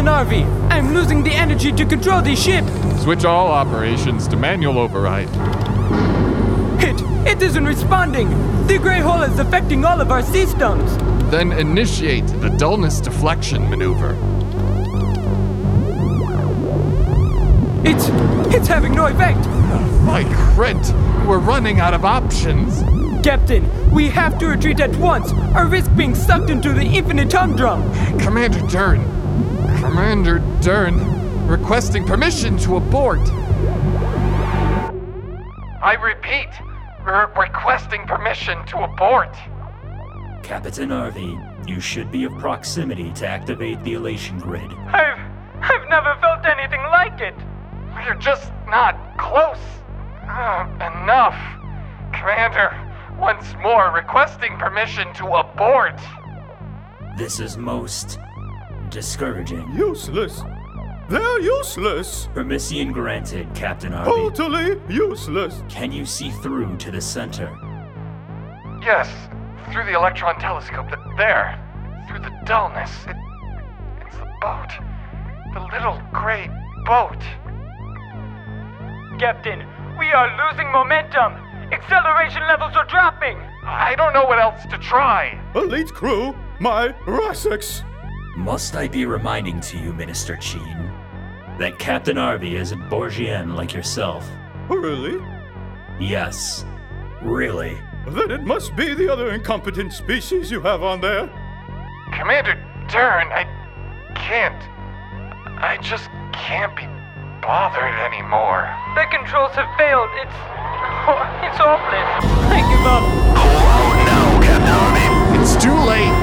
Captain Arvey, I'm losing the energy to control the ship. Switch all operations to manual override. It, it isn't responding. The gray hole is affecting all of our systems. Then initiate the dullness deflection maneuver. It's, it's having no effect. My crit, we're running out of options. Captain, we have to retreat at once or risk being sucked into the infinite humdrum. Commander Dern. Commander Dern, requesting permission to abort. I repeat, re- requesting permission to abort. Captain Arvey, you should be of proximity to activate the elation grid. I've, I've never felt anything like it. We're just not close uh, enough. Commander, once more requesting permission to abort. This is most discouraging. Useless. They're useless. Permission granted, Captain Arvey. Totally useless. Can you see through to the center? Yes, through the electron telescope. th- There, through the dullness. It, it's the boat. The little gray boat. Captain, we are losing momentum. Acceleration levels are dropping. I don't know what else to try. Elite crew, my Rassix. Must I be reminding to you, Minister Cheen, that Captain Arvey is a Borgian like yourself? Oh, really? Yes, really. Then it must be the other incompetent species you have on there. Commander Dern, I can't. I just can't be bothered anymore. The controls have failed. It's. oh, it's hopeless. I give up. Oh, no, Captain Arvey. It's too late.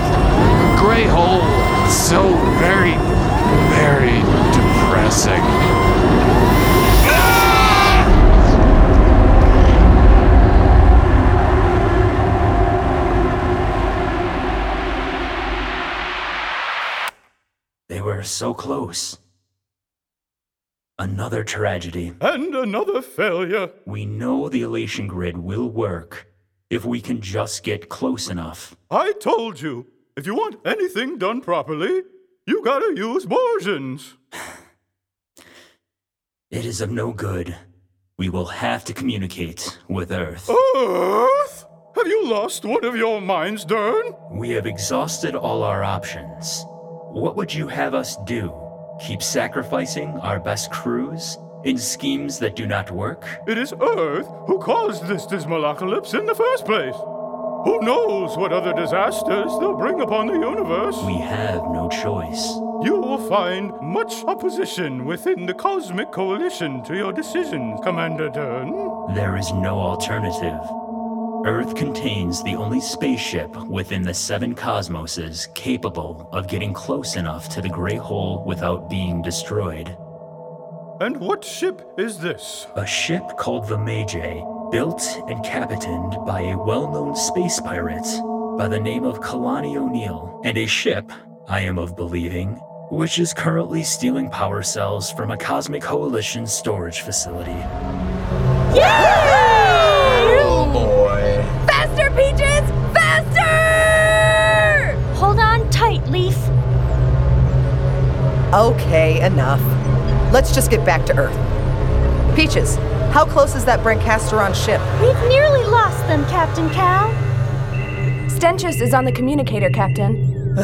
Gray hole. So very, very depressing. They were so close. Another tragedy. And another failure. We know the elation grid will work if we can just get close enough. I told you, if you want anything done properly, you gotta use Borgians. It is of no good. We will have to communicate with Earth. Earth? Have you lost one of your minds, Dern? We have exhausted all our options. What would you have us do? Keep sacrificing our best crews in schemes that do not work? It is Earth who caused this Dismalocalypse in the first place. Who knows what other disasters they'll bring upon the universe? We have no choice. You will find much opposition within the Cosmic Coalition to your decisions, Commander Dern. There is no alternative. Earth contains the only spaceship within the seven cosmoses capable of getting close enough to the Grey Hole without being destroyed. And what ship is this? A ship called the Mae-Jay, built and captained by a well known space pirate by the name of Kalani O'Neill, and a ship, I am of believing, which is currently stealing power cells from a Cosmic Coalition storage facility. Oh boy. Faster, Peaches! Faster! Hold on tight, Leaf. Okay, enough. Let's just get back to Earth. Peaches, how close is that Brancasteron ship? We've nearly lost them, Captain Cal. Stenchus is on the communicator, Captain.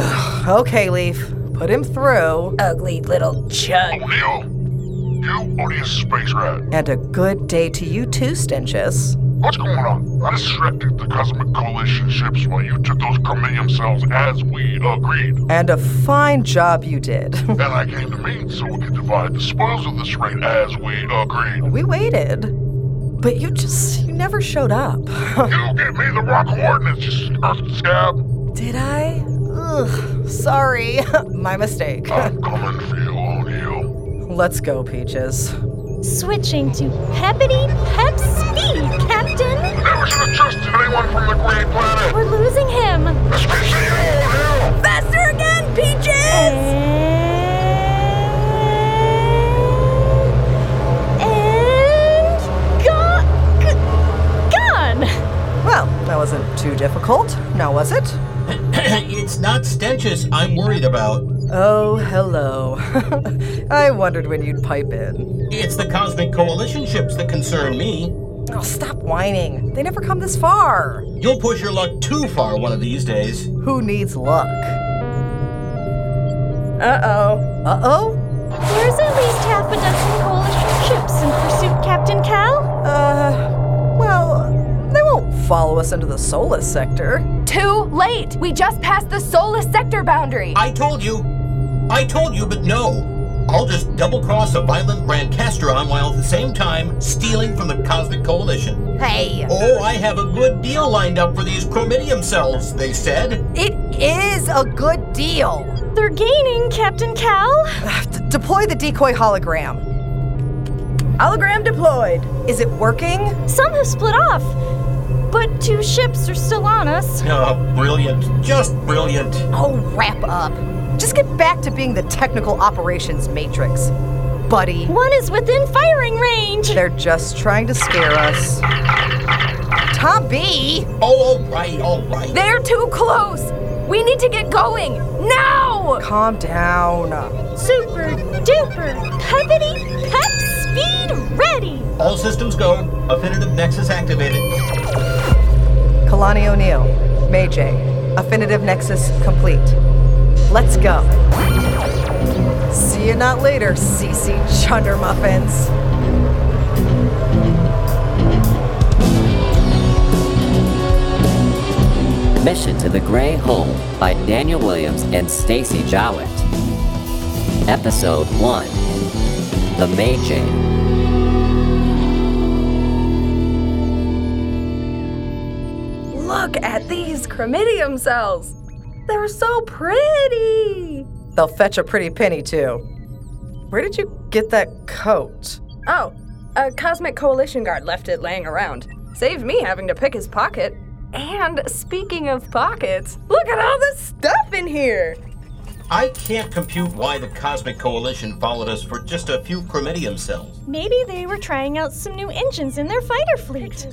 Okay, Leaf. Put him through. Ugly little chug. Oh, O'Neill, you odious space rat. And a good day to you too, Stenchus. What's going on? I distracted the Cosmic Coalition ships while you took those chromium cells as we agreed. And a fine job you did. And I came to meet so we could divide the spoils of this raid as we agreed. we waited. But you just, you never showed up. You gave me the wrong coordinates, you cursed scab. Did I? Ugh, sorry. My mistake. I'm coming for you, O'Neill. Let's go, Peaches. Switching to peppity pep speed, Captain. Never should have anyone from the Great Planet. We're losing him. Especially you, O'Neill. Faster again, Peaches! And go- g- gone. Well, that wasn't too difficult, now was it? it's not Stenchus I'm worried about. Oh, hello. I wondered when you'd pipe in. It's the Cosmic Coalition ships that concern me. Oh, stop whining. They never come this far. You'll push your luck too far one of these days. Who needs luck? Uh oh. Uh oh? There's at least half a dozen coalition ships in pursuit, Captain Cal. Uh, well, they won't follow us into the Solus sector. Too late! We just passed the Solus sector boundary! I told you. I told you, but no. I'll just double cross a violent Grand Castron while at the same time stealing from the Cosmic Coalition. Hey! Oh, I have a good deal lined up for these chromidium cells, they said. It is a good deal. They're gaining, Captain Cal. D- deploy the decoy hologram. Hologram deployed. Is it working? Some have split off, but two ships are still on us. Oh, brilliant. Just brilliant. Oh, wrap up. Just get back to being the technical operations matrix. Buddy, One is within firing range. they're just trying to scare us. Tom B! Oh, all right, all right. They're too close! We need to get going! Now! Calm down. Super duper peppity pep speed ready. All systems go. Affinitive Nexus activated. Kalani O'Neill, Mae-Jay, Affinitive Nexus complete. Let's go. See you not later, CC Chunder Muffins. Mission to the Gray Hole by Daniel Williams and Stacy Jowett. Episode 1 The Mae-Jay. Look at these chromidium cells! They're so pretty! They'll fetch a pretty penny, too. Where did you get that coat? Oh, a Cosmic Coalition guard left it laying around. Saved me having to pick his pocket. And speaking of pockets, look at all the stuff in here! I can't compute why the Cosmic Coalition followed us for just a few chromidium cells. Maybe they were trying out some new engines in their fighter fleet.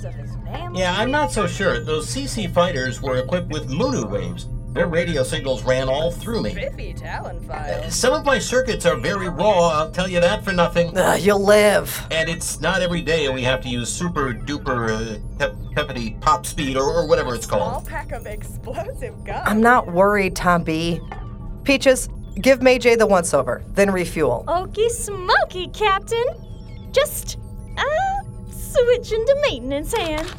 Yeah, I'm not so sure. Those CC fighters were equipped with Munu waves. Their radio signals ran all through me. Biffy Talon file. Some of my circuits are very raw, I'll tell you that for nothing. Ugh, you'll live. And it's not every day we have to use super duper uh, pep- peppity pop speed or, or whatever it's Small called. pack of explosive guns. I'm not worried, Tom B. Peaches, give Mae-Jay the once over, then refuel. Okie smoky, Captain. Just, uh, switch into maintenance hand.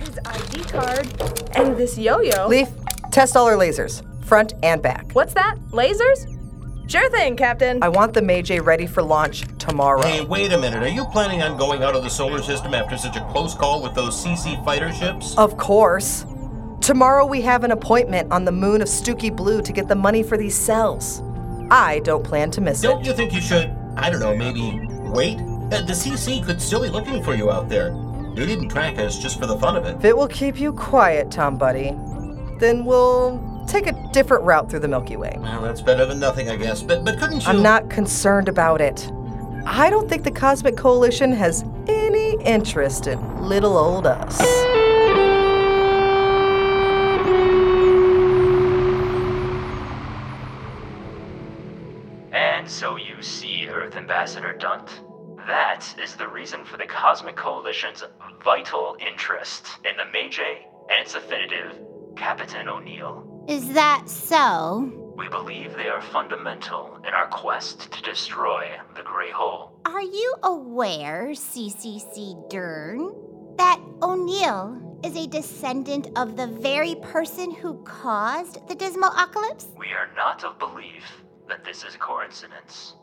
His ID card. And this yo-yo. Leaf, test all our lasers, front and back. What's that? Lasers? Sure thing, Captain. I want the Mae-Jay ready for launch tomorrow. Hey, wait a minute. Are you planning on going out of the solar system after such a close call with those CC fighter ships? Of course. Tomorrow we have an appointment on the moon of Stooky Blue to get the money for these cells. I don't plan to miss it. Don't you think you should, I don't know, maybe wait? Uh, the CC could still be looking for you out there. They didn't track us just for the fun of it. If it will keep you quiet, Tom Buddy, then we'll take a different route through the Milky Way. Well, that's better than nothing, I guess. But but couldn't you? I'm not concerned about it. I don't think the Cosmic Coalition has any interest in little old us. And so you see, Earth Ambassador Dunt. That is the reason for the Cosmic Coalition's vital interest in the Mae-Jay and its affinitive, Captain O'Neill. Is that so? We believe they are fundamental in our quest to destroy the Grey Hole. Are you aware, CCC Dern, that O'Neill is a descendant of the very person who caused the Dismalocalypse? We are not of belief that this is a coincidence,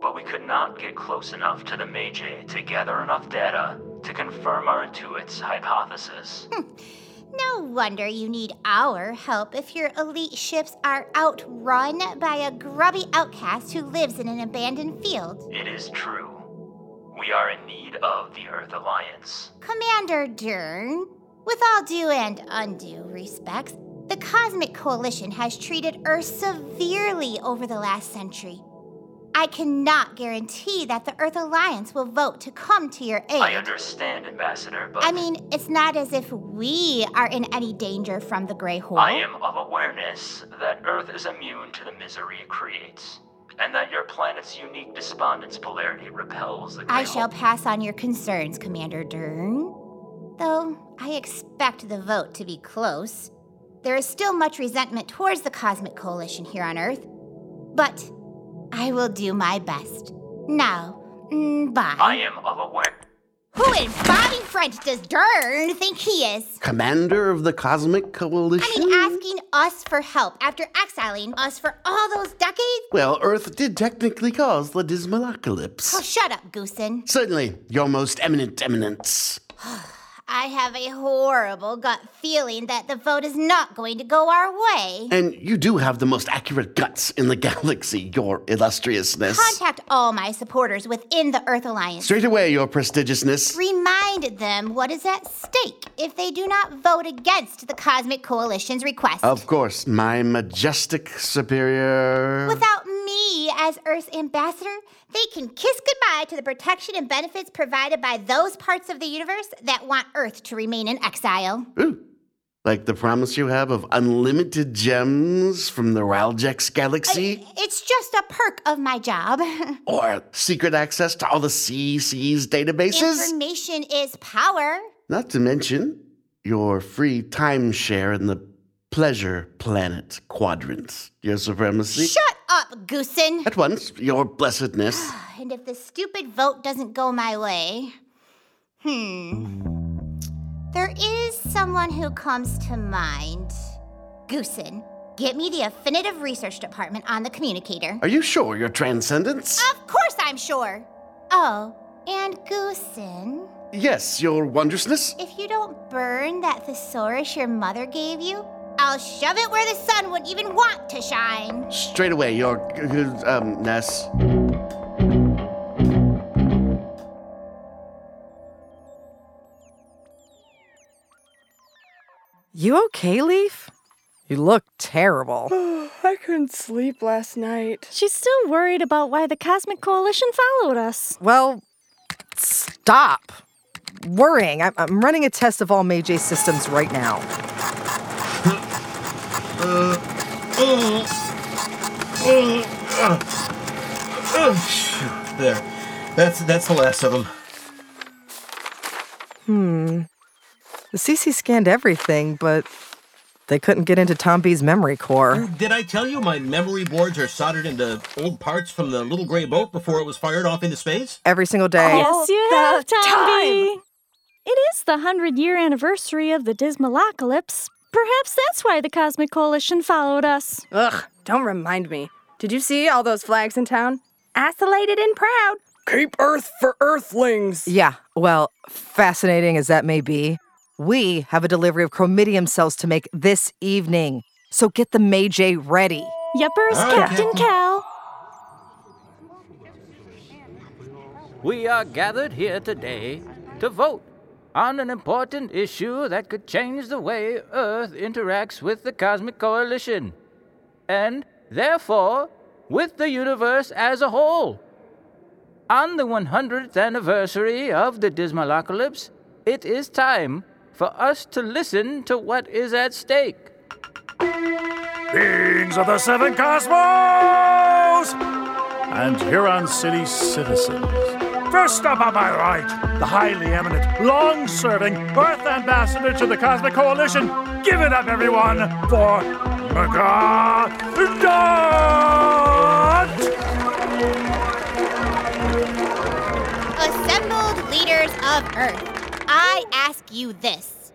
but we could not get close enough to the Mae-Jay to gather enough data to confirm our Intuit's hypothesis. Hmm. No wonder you need our help if your elite ships are outrun by a grubby outcast who lives in an abandoned field. It is true. We are in need of the Earth Alliance. Commander Dern, with all due and undue respects, the Cosmic Coalition has treated Earth severely over the last century. I cannot guarantee that the Earth Alliance will vote to come to your aid. I understand, Ambassador, but I mean, it's not as if we are in any danger from the Grey Hole. I am of awareness that Earth is immune to the misery it creates, and that your planet's unique despondence polarity repels the Grey I shall pass on your concerns, Commander Dern. Though I expect the vote to be close. There is still much resentment towards the Cosmic Coalition here on Earth. But I will do my best. Now, mm, bye. I am of aware. Who in Bobby French does Dern think he is? Commander of the Cosmic Coalition? I mean, asking us for help after exiling us for all those decades? well, Earth did technically cause the dismal Dismalocalypse. Oh, shut up, Goosen. Certainly, your most eminent eminence. I have a horrible gut feeling that the vote is not going to go our way. And you do have the most accurate guts in the galaxy, your illustriousness. Contact all my supporters within the Earth Alliance. Straight away, your prestigiousness. Remind them what is at stake if they do not vote against the Cosmic Coalition's request. Of course, my majestic superior. Without me as Earth's ambassador, they can kiss goodbye to the protection and benefits provided by those parts of the universe that want Earth to remain in exile. Ooh, like the promise you have of unlimited gems from the Raljex galaxy? It's just a perk of my job. or secret access to all the CC's databases? Information is power. Not to mention your free timeshare in the Pleasure Planet quadrant. Your supremacy. Shut up, Goosen. At once, your blessedness. And if the stupid vote doesn't go my way, hmm. There is someone who comes to mind. Goosen, get me the Affinitive Research Department on the communicator. Are you sure, your transcendence? Of course I'm sure. Oh, and Goosen, Yes, your wondrousness? if you don't burn that thesaurus your mother gave you, I'll shove it where the sun wouldn't even want to shine. Straight away, your um, ness. You okay, Leaf? You look terrible. I couldn't sleep last night. She's still worried about why the Cosmic Coalition followed us. Well, stop worrying. I'm, I'm running a test of all Mae-Jay systems right now. There. That's that's the last of them. Hmm. The CC scanned everything, but they couldn't get into Tom B's memory core. Did I tell you my memory boards are soldered into old parts from the little gray boat before it was fired off into space? Every single day. yes, you have, Tom time. B. It is the hundred year anniversary of the Dismalocalypse. Perhaps that's why the Cosmic Coalition followed us. Ugh, don't remind me. Did you see all those flags in town? Isolated and proud. Keep Earth for Earthlings. Yeah, well, fascinating as that may be, we have a delivery of chromidium cells to make this evening. So get the Mae-Jay ready. Yuppers, All right, Captain Captain. Cal. We are gathered here today to vote on an important issue that could change the way Earth interacts with the Cosmic Coalition, and therefore with the universe as a whole. On the 100th anniversary of the Dismalocalypse, it is time for us to listen to what is at stake. Beings of the Seven Cosmos! And Huron City citizens. First up on my right, the highly eminent, long serving Earth Ambassador to the Cosmic Coalition. Give it up, everyone, for Mega Dot! Assembled leaders of Earth, Ask you this.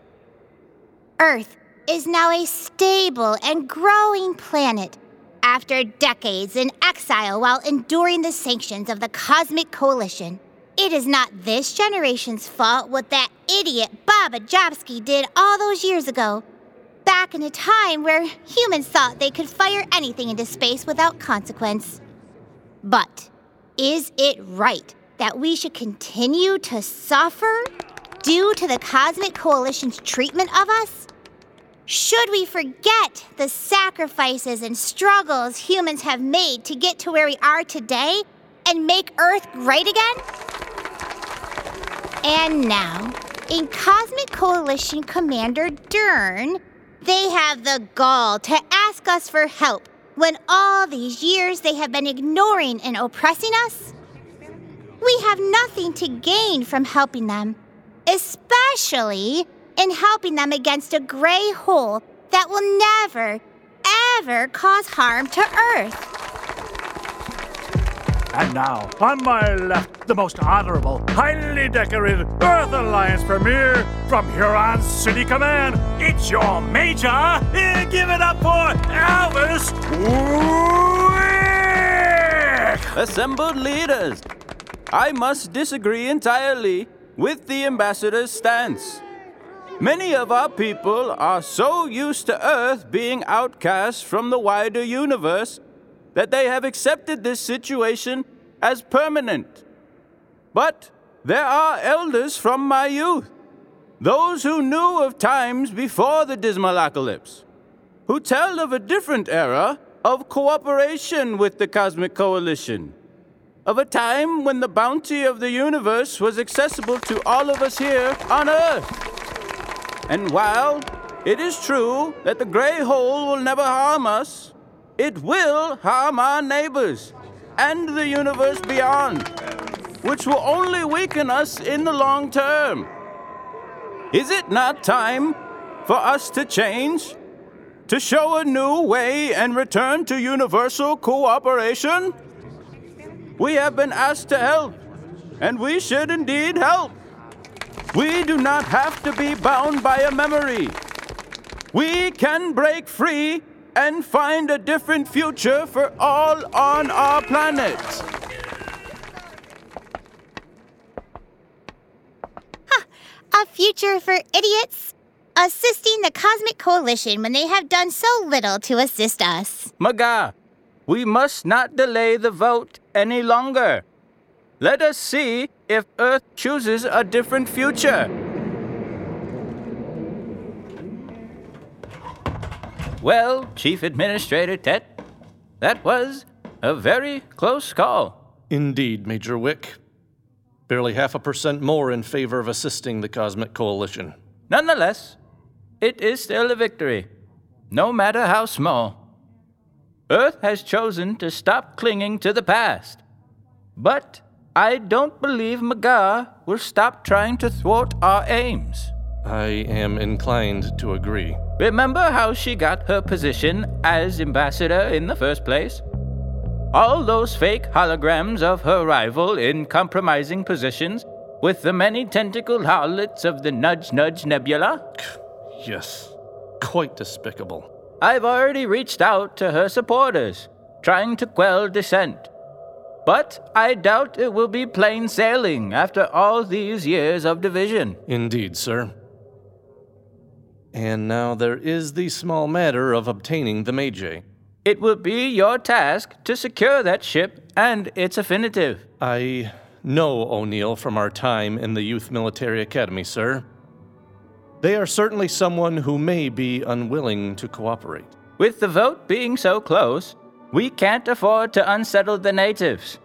Earth is now a stable and growing planet after decades in exile while enduring the sanctions of the Cosmic Coalition. It is not this generation's fault what that idiot Baba Jobski did all those years ago, back in a time where humans thought they could fire anything into space without consequence. But is it right that we should continue to suffer due to the Cosmic Coalition's treatment of us? Should we forget the sacrifices and struggles humans have made to get to where we are today and make Earth great again? And now, in Cosmic Coalition Commander Dern, they have the gall to ask us for help when all these years they have been ignoring and oppressing us? We have nothing to gain from helping them, especially in helping them against a gray hole that will never, ever cause harm to Earth. And now, on my left, the most honorable, highly decorated Earth Alliance Premier from Huron City Command. It's your Major. Eh, Give it up for Elvis Wick! Assembled leaders, I must disagree entirely with the ambassador's stance. Many of our people are so used to Earth being outcast from the wider universe that they have accepted this situation as permanent. But there are elders from my youth, those who knew of times before the Dismalocalypse, who tell of a different era of cooperation with the Cosmic Coalition, of a time when the bounty of the universe was accessible to all of us here on Earth. And while it is true that the gray hole will never harm us, it will harm our neighbors and the universe beyond, which will only weaken us in the long term. Is it not time for us to change? To show a new way and return to universal cooperation? We have been asked to help, and we should indeed help. We do not have to be bound by a memory. We can break free and find a different future for all on our planet. A future for idiots? Assisting the Cosmic Coalition when they have done so little to assist us. Maga, we must not delay the vote any longer. Let us see if Earth chooses a different future. Well, Chief Administrator Tet, that was a very close call. Indeed, Major Wick. Barely half a percent more in favor of assisting the Cosmic Coalition. Nonetheless, it is still a victory, no matter how small. Earth has chosen to stop clinging to the past. But I don't believe Maga will stop trying to thwart our aims. I am inclined to agree. Remember how she got her position as ambassador in the first place? All those fake holograms of her rival in compromising positions with the many tentacled harlots of the Nudge Nudge Nebula? Yes, quite despicable. I've already reached out to her supporters, trying to quell dissent. But I doubt it will be plain sailing after all these years of division. Indeed, sir. And now there is the small matter of obtaining the Mae-Jay. It will be your task to secure that ship and its affinitive. I know O'Neill from our time in the Youth Military Academy, sir. They are certainly someone who may be unwilling to cooperate. With the vote being so close, we can't afford to unsettle the natives.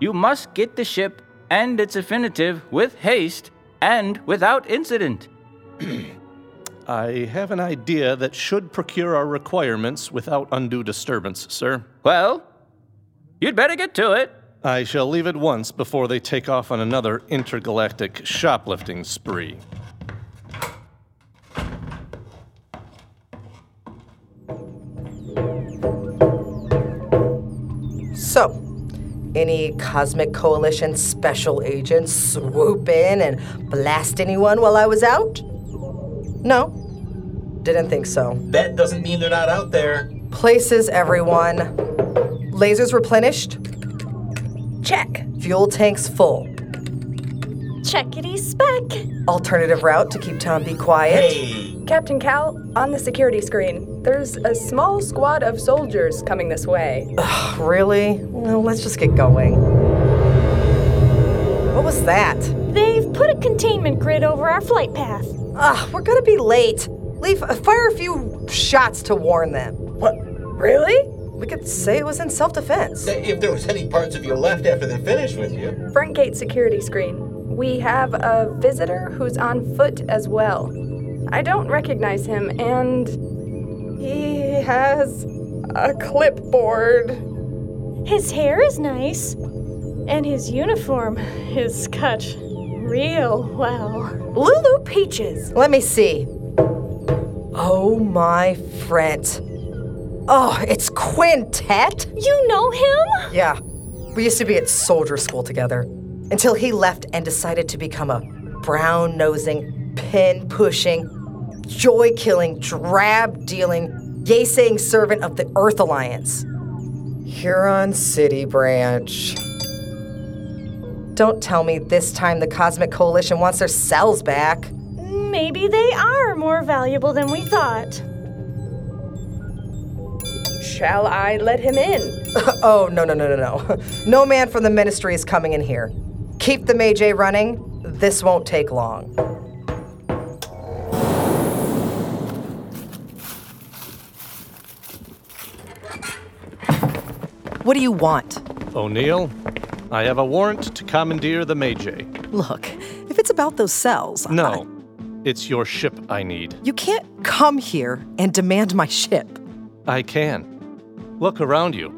You must get the ship and its affinitive with haste and without incident. I have an idea that should procure our requirements without undue disturbance, sir. Well, you'd better get to it. I shall leave at once before they take off on another intergalactic shoplifting spree. So, any Cosmic Coalition special agents swoop in and blast anyone while I was out? No. Didn't think so. That doesn't mean they're not out there. Places, everyone. Lasers replenished? Check. Fuel tanks full. Checkity spec. Alternative route to keep Tom be quiet. Hey, Captain Cal, on the security screen, there's a small squad of soldiers coming this way. Ugh, really? Well, let's just get going. What was that? They've put a containment grid over our flight path. Ugh, we're gonna be late. Leaf, uh, fire a few shots to warn them. What? Really? We could say it was in self defense. If there was any parts of you left after they finished with you. Front gate security screen. We have a visitor who's on foot as well. I don't recognize him, and he has a clipboard. His hair is nice, and his uniform is cut real well. Lulu Peaches. Let me see. Oh my friend. Oh, it's Quintet? You know him? Yeah. We used to be at soldier school together until he left and decided to become a brown nosing, pin pushing, joy killing, drab dealing, yay saying servant of the Earth Alliance. Huron City Branch. Don't tell me this time the Cosmic Coalition wants their cells back. Maybe they are more valuable than we thought. Shall I let him in? oh, no, no, no, no, no. No man from the ministry is coming in here. Keep the Mae-Jay running. This won't take long. What do you want? O'Neill, I have a warrant to commandeer the Mae-Jay. Look, if it's about those cells. No, it's your ship I need. You can't come here and demand my ship. I can. Look around you.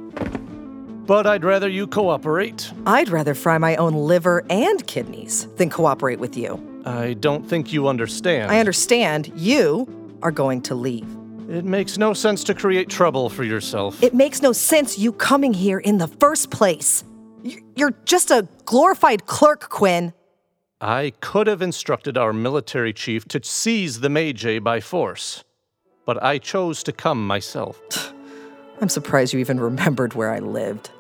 But I'd rather you cooperate. I'd rather fry my own liver and kidneys than cooperate with you. I don't think you understand. I understand you are going to leave. It makes no sense to create trouble for yourself. It makes no sense you coming here in the first place. You're just a glorified clerk, Quinn. I could have instructed our military chief to seize the Mae-Jay by force, but I chose to come myself. I'm surprised you even remembered where I lived.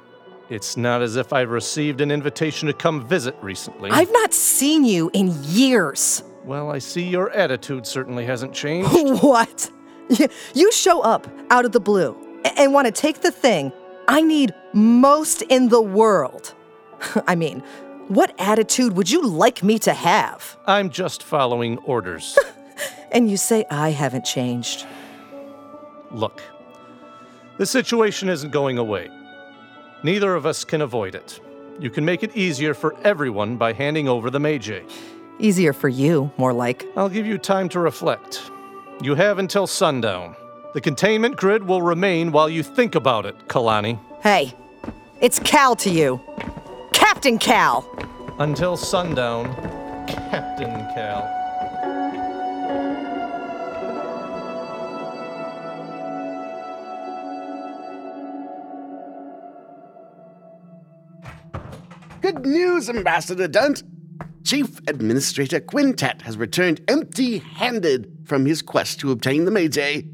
It's not as if I've received an invitation to come visit recently. I've not seen you in years. Well, I see your attitude certainly hasn't changed. what? You show up out of the blue and want to take the thing I need most in the world. I mean, what attitude would you like me to have? I'm just following orders. And you say I haven't changed. Look, the situation isn't going away. Neither of us can avoid it. You can make it easier for everyone by handing over the Mae-Jay. Easier for you, more like. I'll give you time to reflect. You have until sundown. The containment grid will remain while you think about it, Kalani. Hey, it's Cal to you. Captain Cal! Until sundown, Captain Cal. Good news, Ambassador Dunt. Chief Administrator Quintet has returned empty handed from his quest to obtain the Mae-Jay.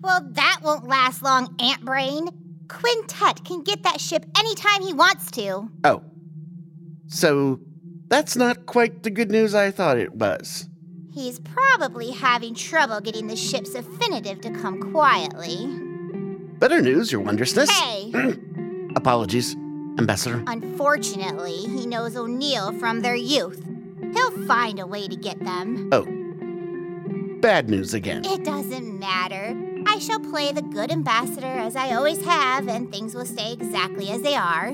Well, that won't last long, Ant Brain. Quintet can get that ship anytime he wants to. Oh. So, that's not quite the good news I thought it was. He's probably having trouble getting the ship's affinitive to come quietly. Better news, Your Wondrousness. Hey! Apologies, Ambassador. Unfortunately, he knows O'Neill from their youth. He'll find a way to get them. Oh. Bad news again. It doesn't matter. I shall play the good ambassador as I always have, and things will stay exactly as they are.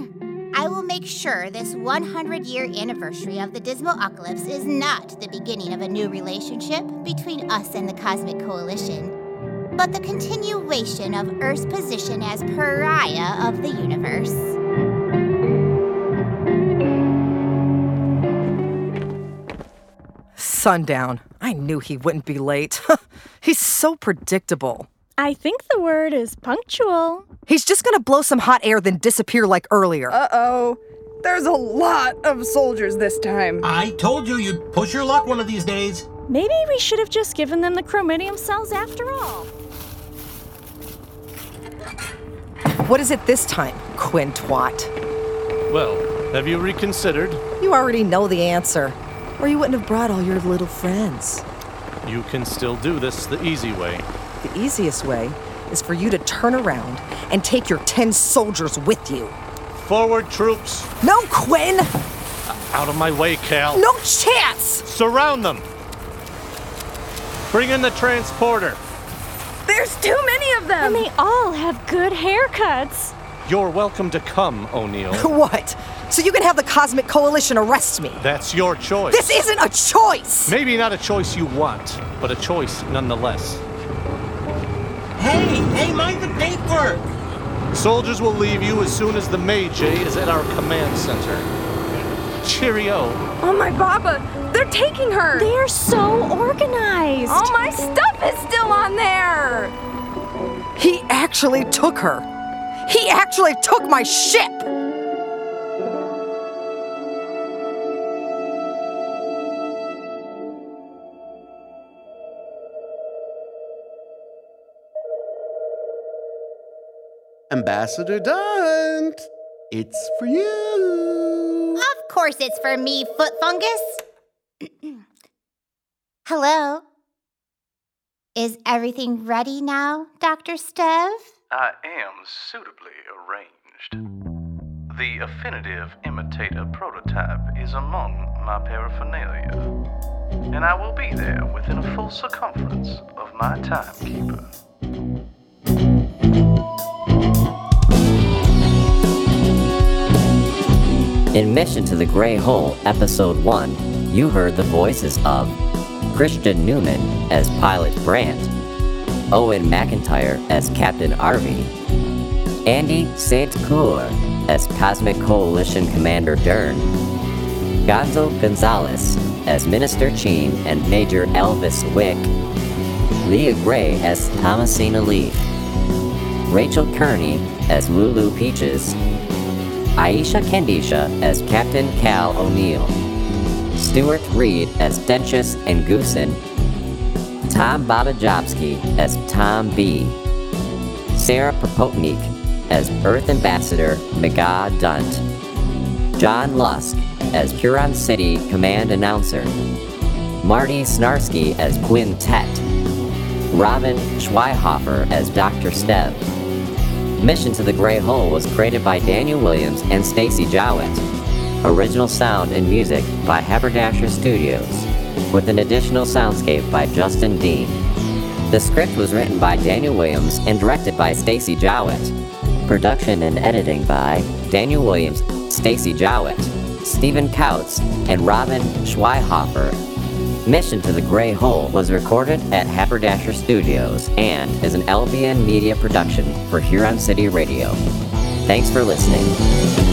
I will make sure this 100 year anniversary of the Dismalocalypse is not the beginning of a new relationship between us and the Cosmic Coalition, but the continuation of Earth's position as pariah of the universe. Sundown. I knew he wouldn't be late. He's so predictable. I think the word is punctual. He's just gonna blow some hot air, then disappear like earlier. Uh oh. There's a lot of soldiers this time. I told you you'd push your luck one of these days. Maybe we should have just given them the chromidium cells after all. What is it this time, Quinn Twat? Well, have you reconsidered? You already know the answer. Or you wouldn't have brought all your little friends. You can still do this the easy way. The easiest way is for you to turn around and take your 10 soldiers with you. Forward, troops! No, Quinn! Out of my way, Cal! No chance! Surround them! Bring in the transporter. There's too many of them! And they all have good haircuts. You're welcome to come, O'Neill. what? So you can have the Cosmic Coalition arrest me? That's your choice. This isn't a choice! Maybe not a choice you want, but a choice nonetheless. Hey, hey, mind the paintwork! Soldiers will leave you as soon as the Mae-Jay is at our command center. Cheerio. Oh my baba, they're taking her! They're so organized. All my stuff is still on there! He actually took her. He actually took my ship! Ambassador Dunt, it's for you. Of course it's for me, foot fungus. Hello? Is everything ready now, Dr. Stev? I am suitably arranged. The affinitive imitator prototype is among my paraphernalia, and I will be there within a full circumference of my timekeeper. In Mission to the Grey Hole, Episode 1, you heard the voices of Christian Newman as Pilot Brandt, Owen McIntyre as Captain Arvey, Andy St. Cour as Cosmic Coalition Commander Dern, Gonzo Gonzalez as Minister Cheen and Major Elvis Wick, Leah Gray as Thomasina Lee, Rachel Kearney as Lulu Peaches, Aisha Kendisha as Captain Cal O'Neill, Stuart Reed as Dentius and Goosen, Tom Babajobski as Tom B, Sarah Propotnik as Earth Ambassador Mega Dunt, John Lusk as Huron City Command Announcer, Marty Snarsky as Quintet, Robin Schweihofer as Dr. Stev. Mission to the Grey Hole was created by Daniel Williams and Stacy Jowett. Original sound and music by Haberdasher Studios, with an additional soundscape by Justin Dean. The script was written by Daniel Williams and directed by Stacy Jowett. Production and editing by Daniel Williams, Stacy Jowett, Stephen Kautz, and Robin Schweihofer. Mission to the Grey Hole was recorded at Haberdasher Studios and is an LBN media production for Huron City Radio. Thanks for listening.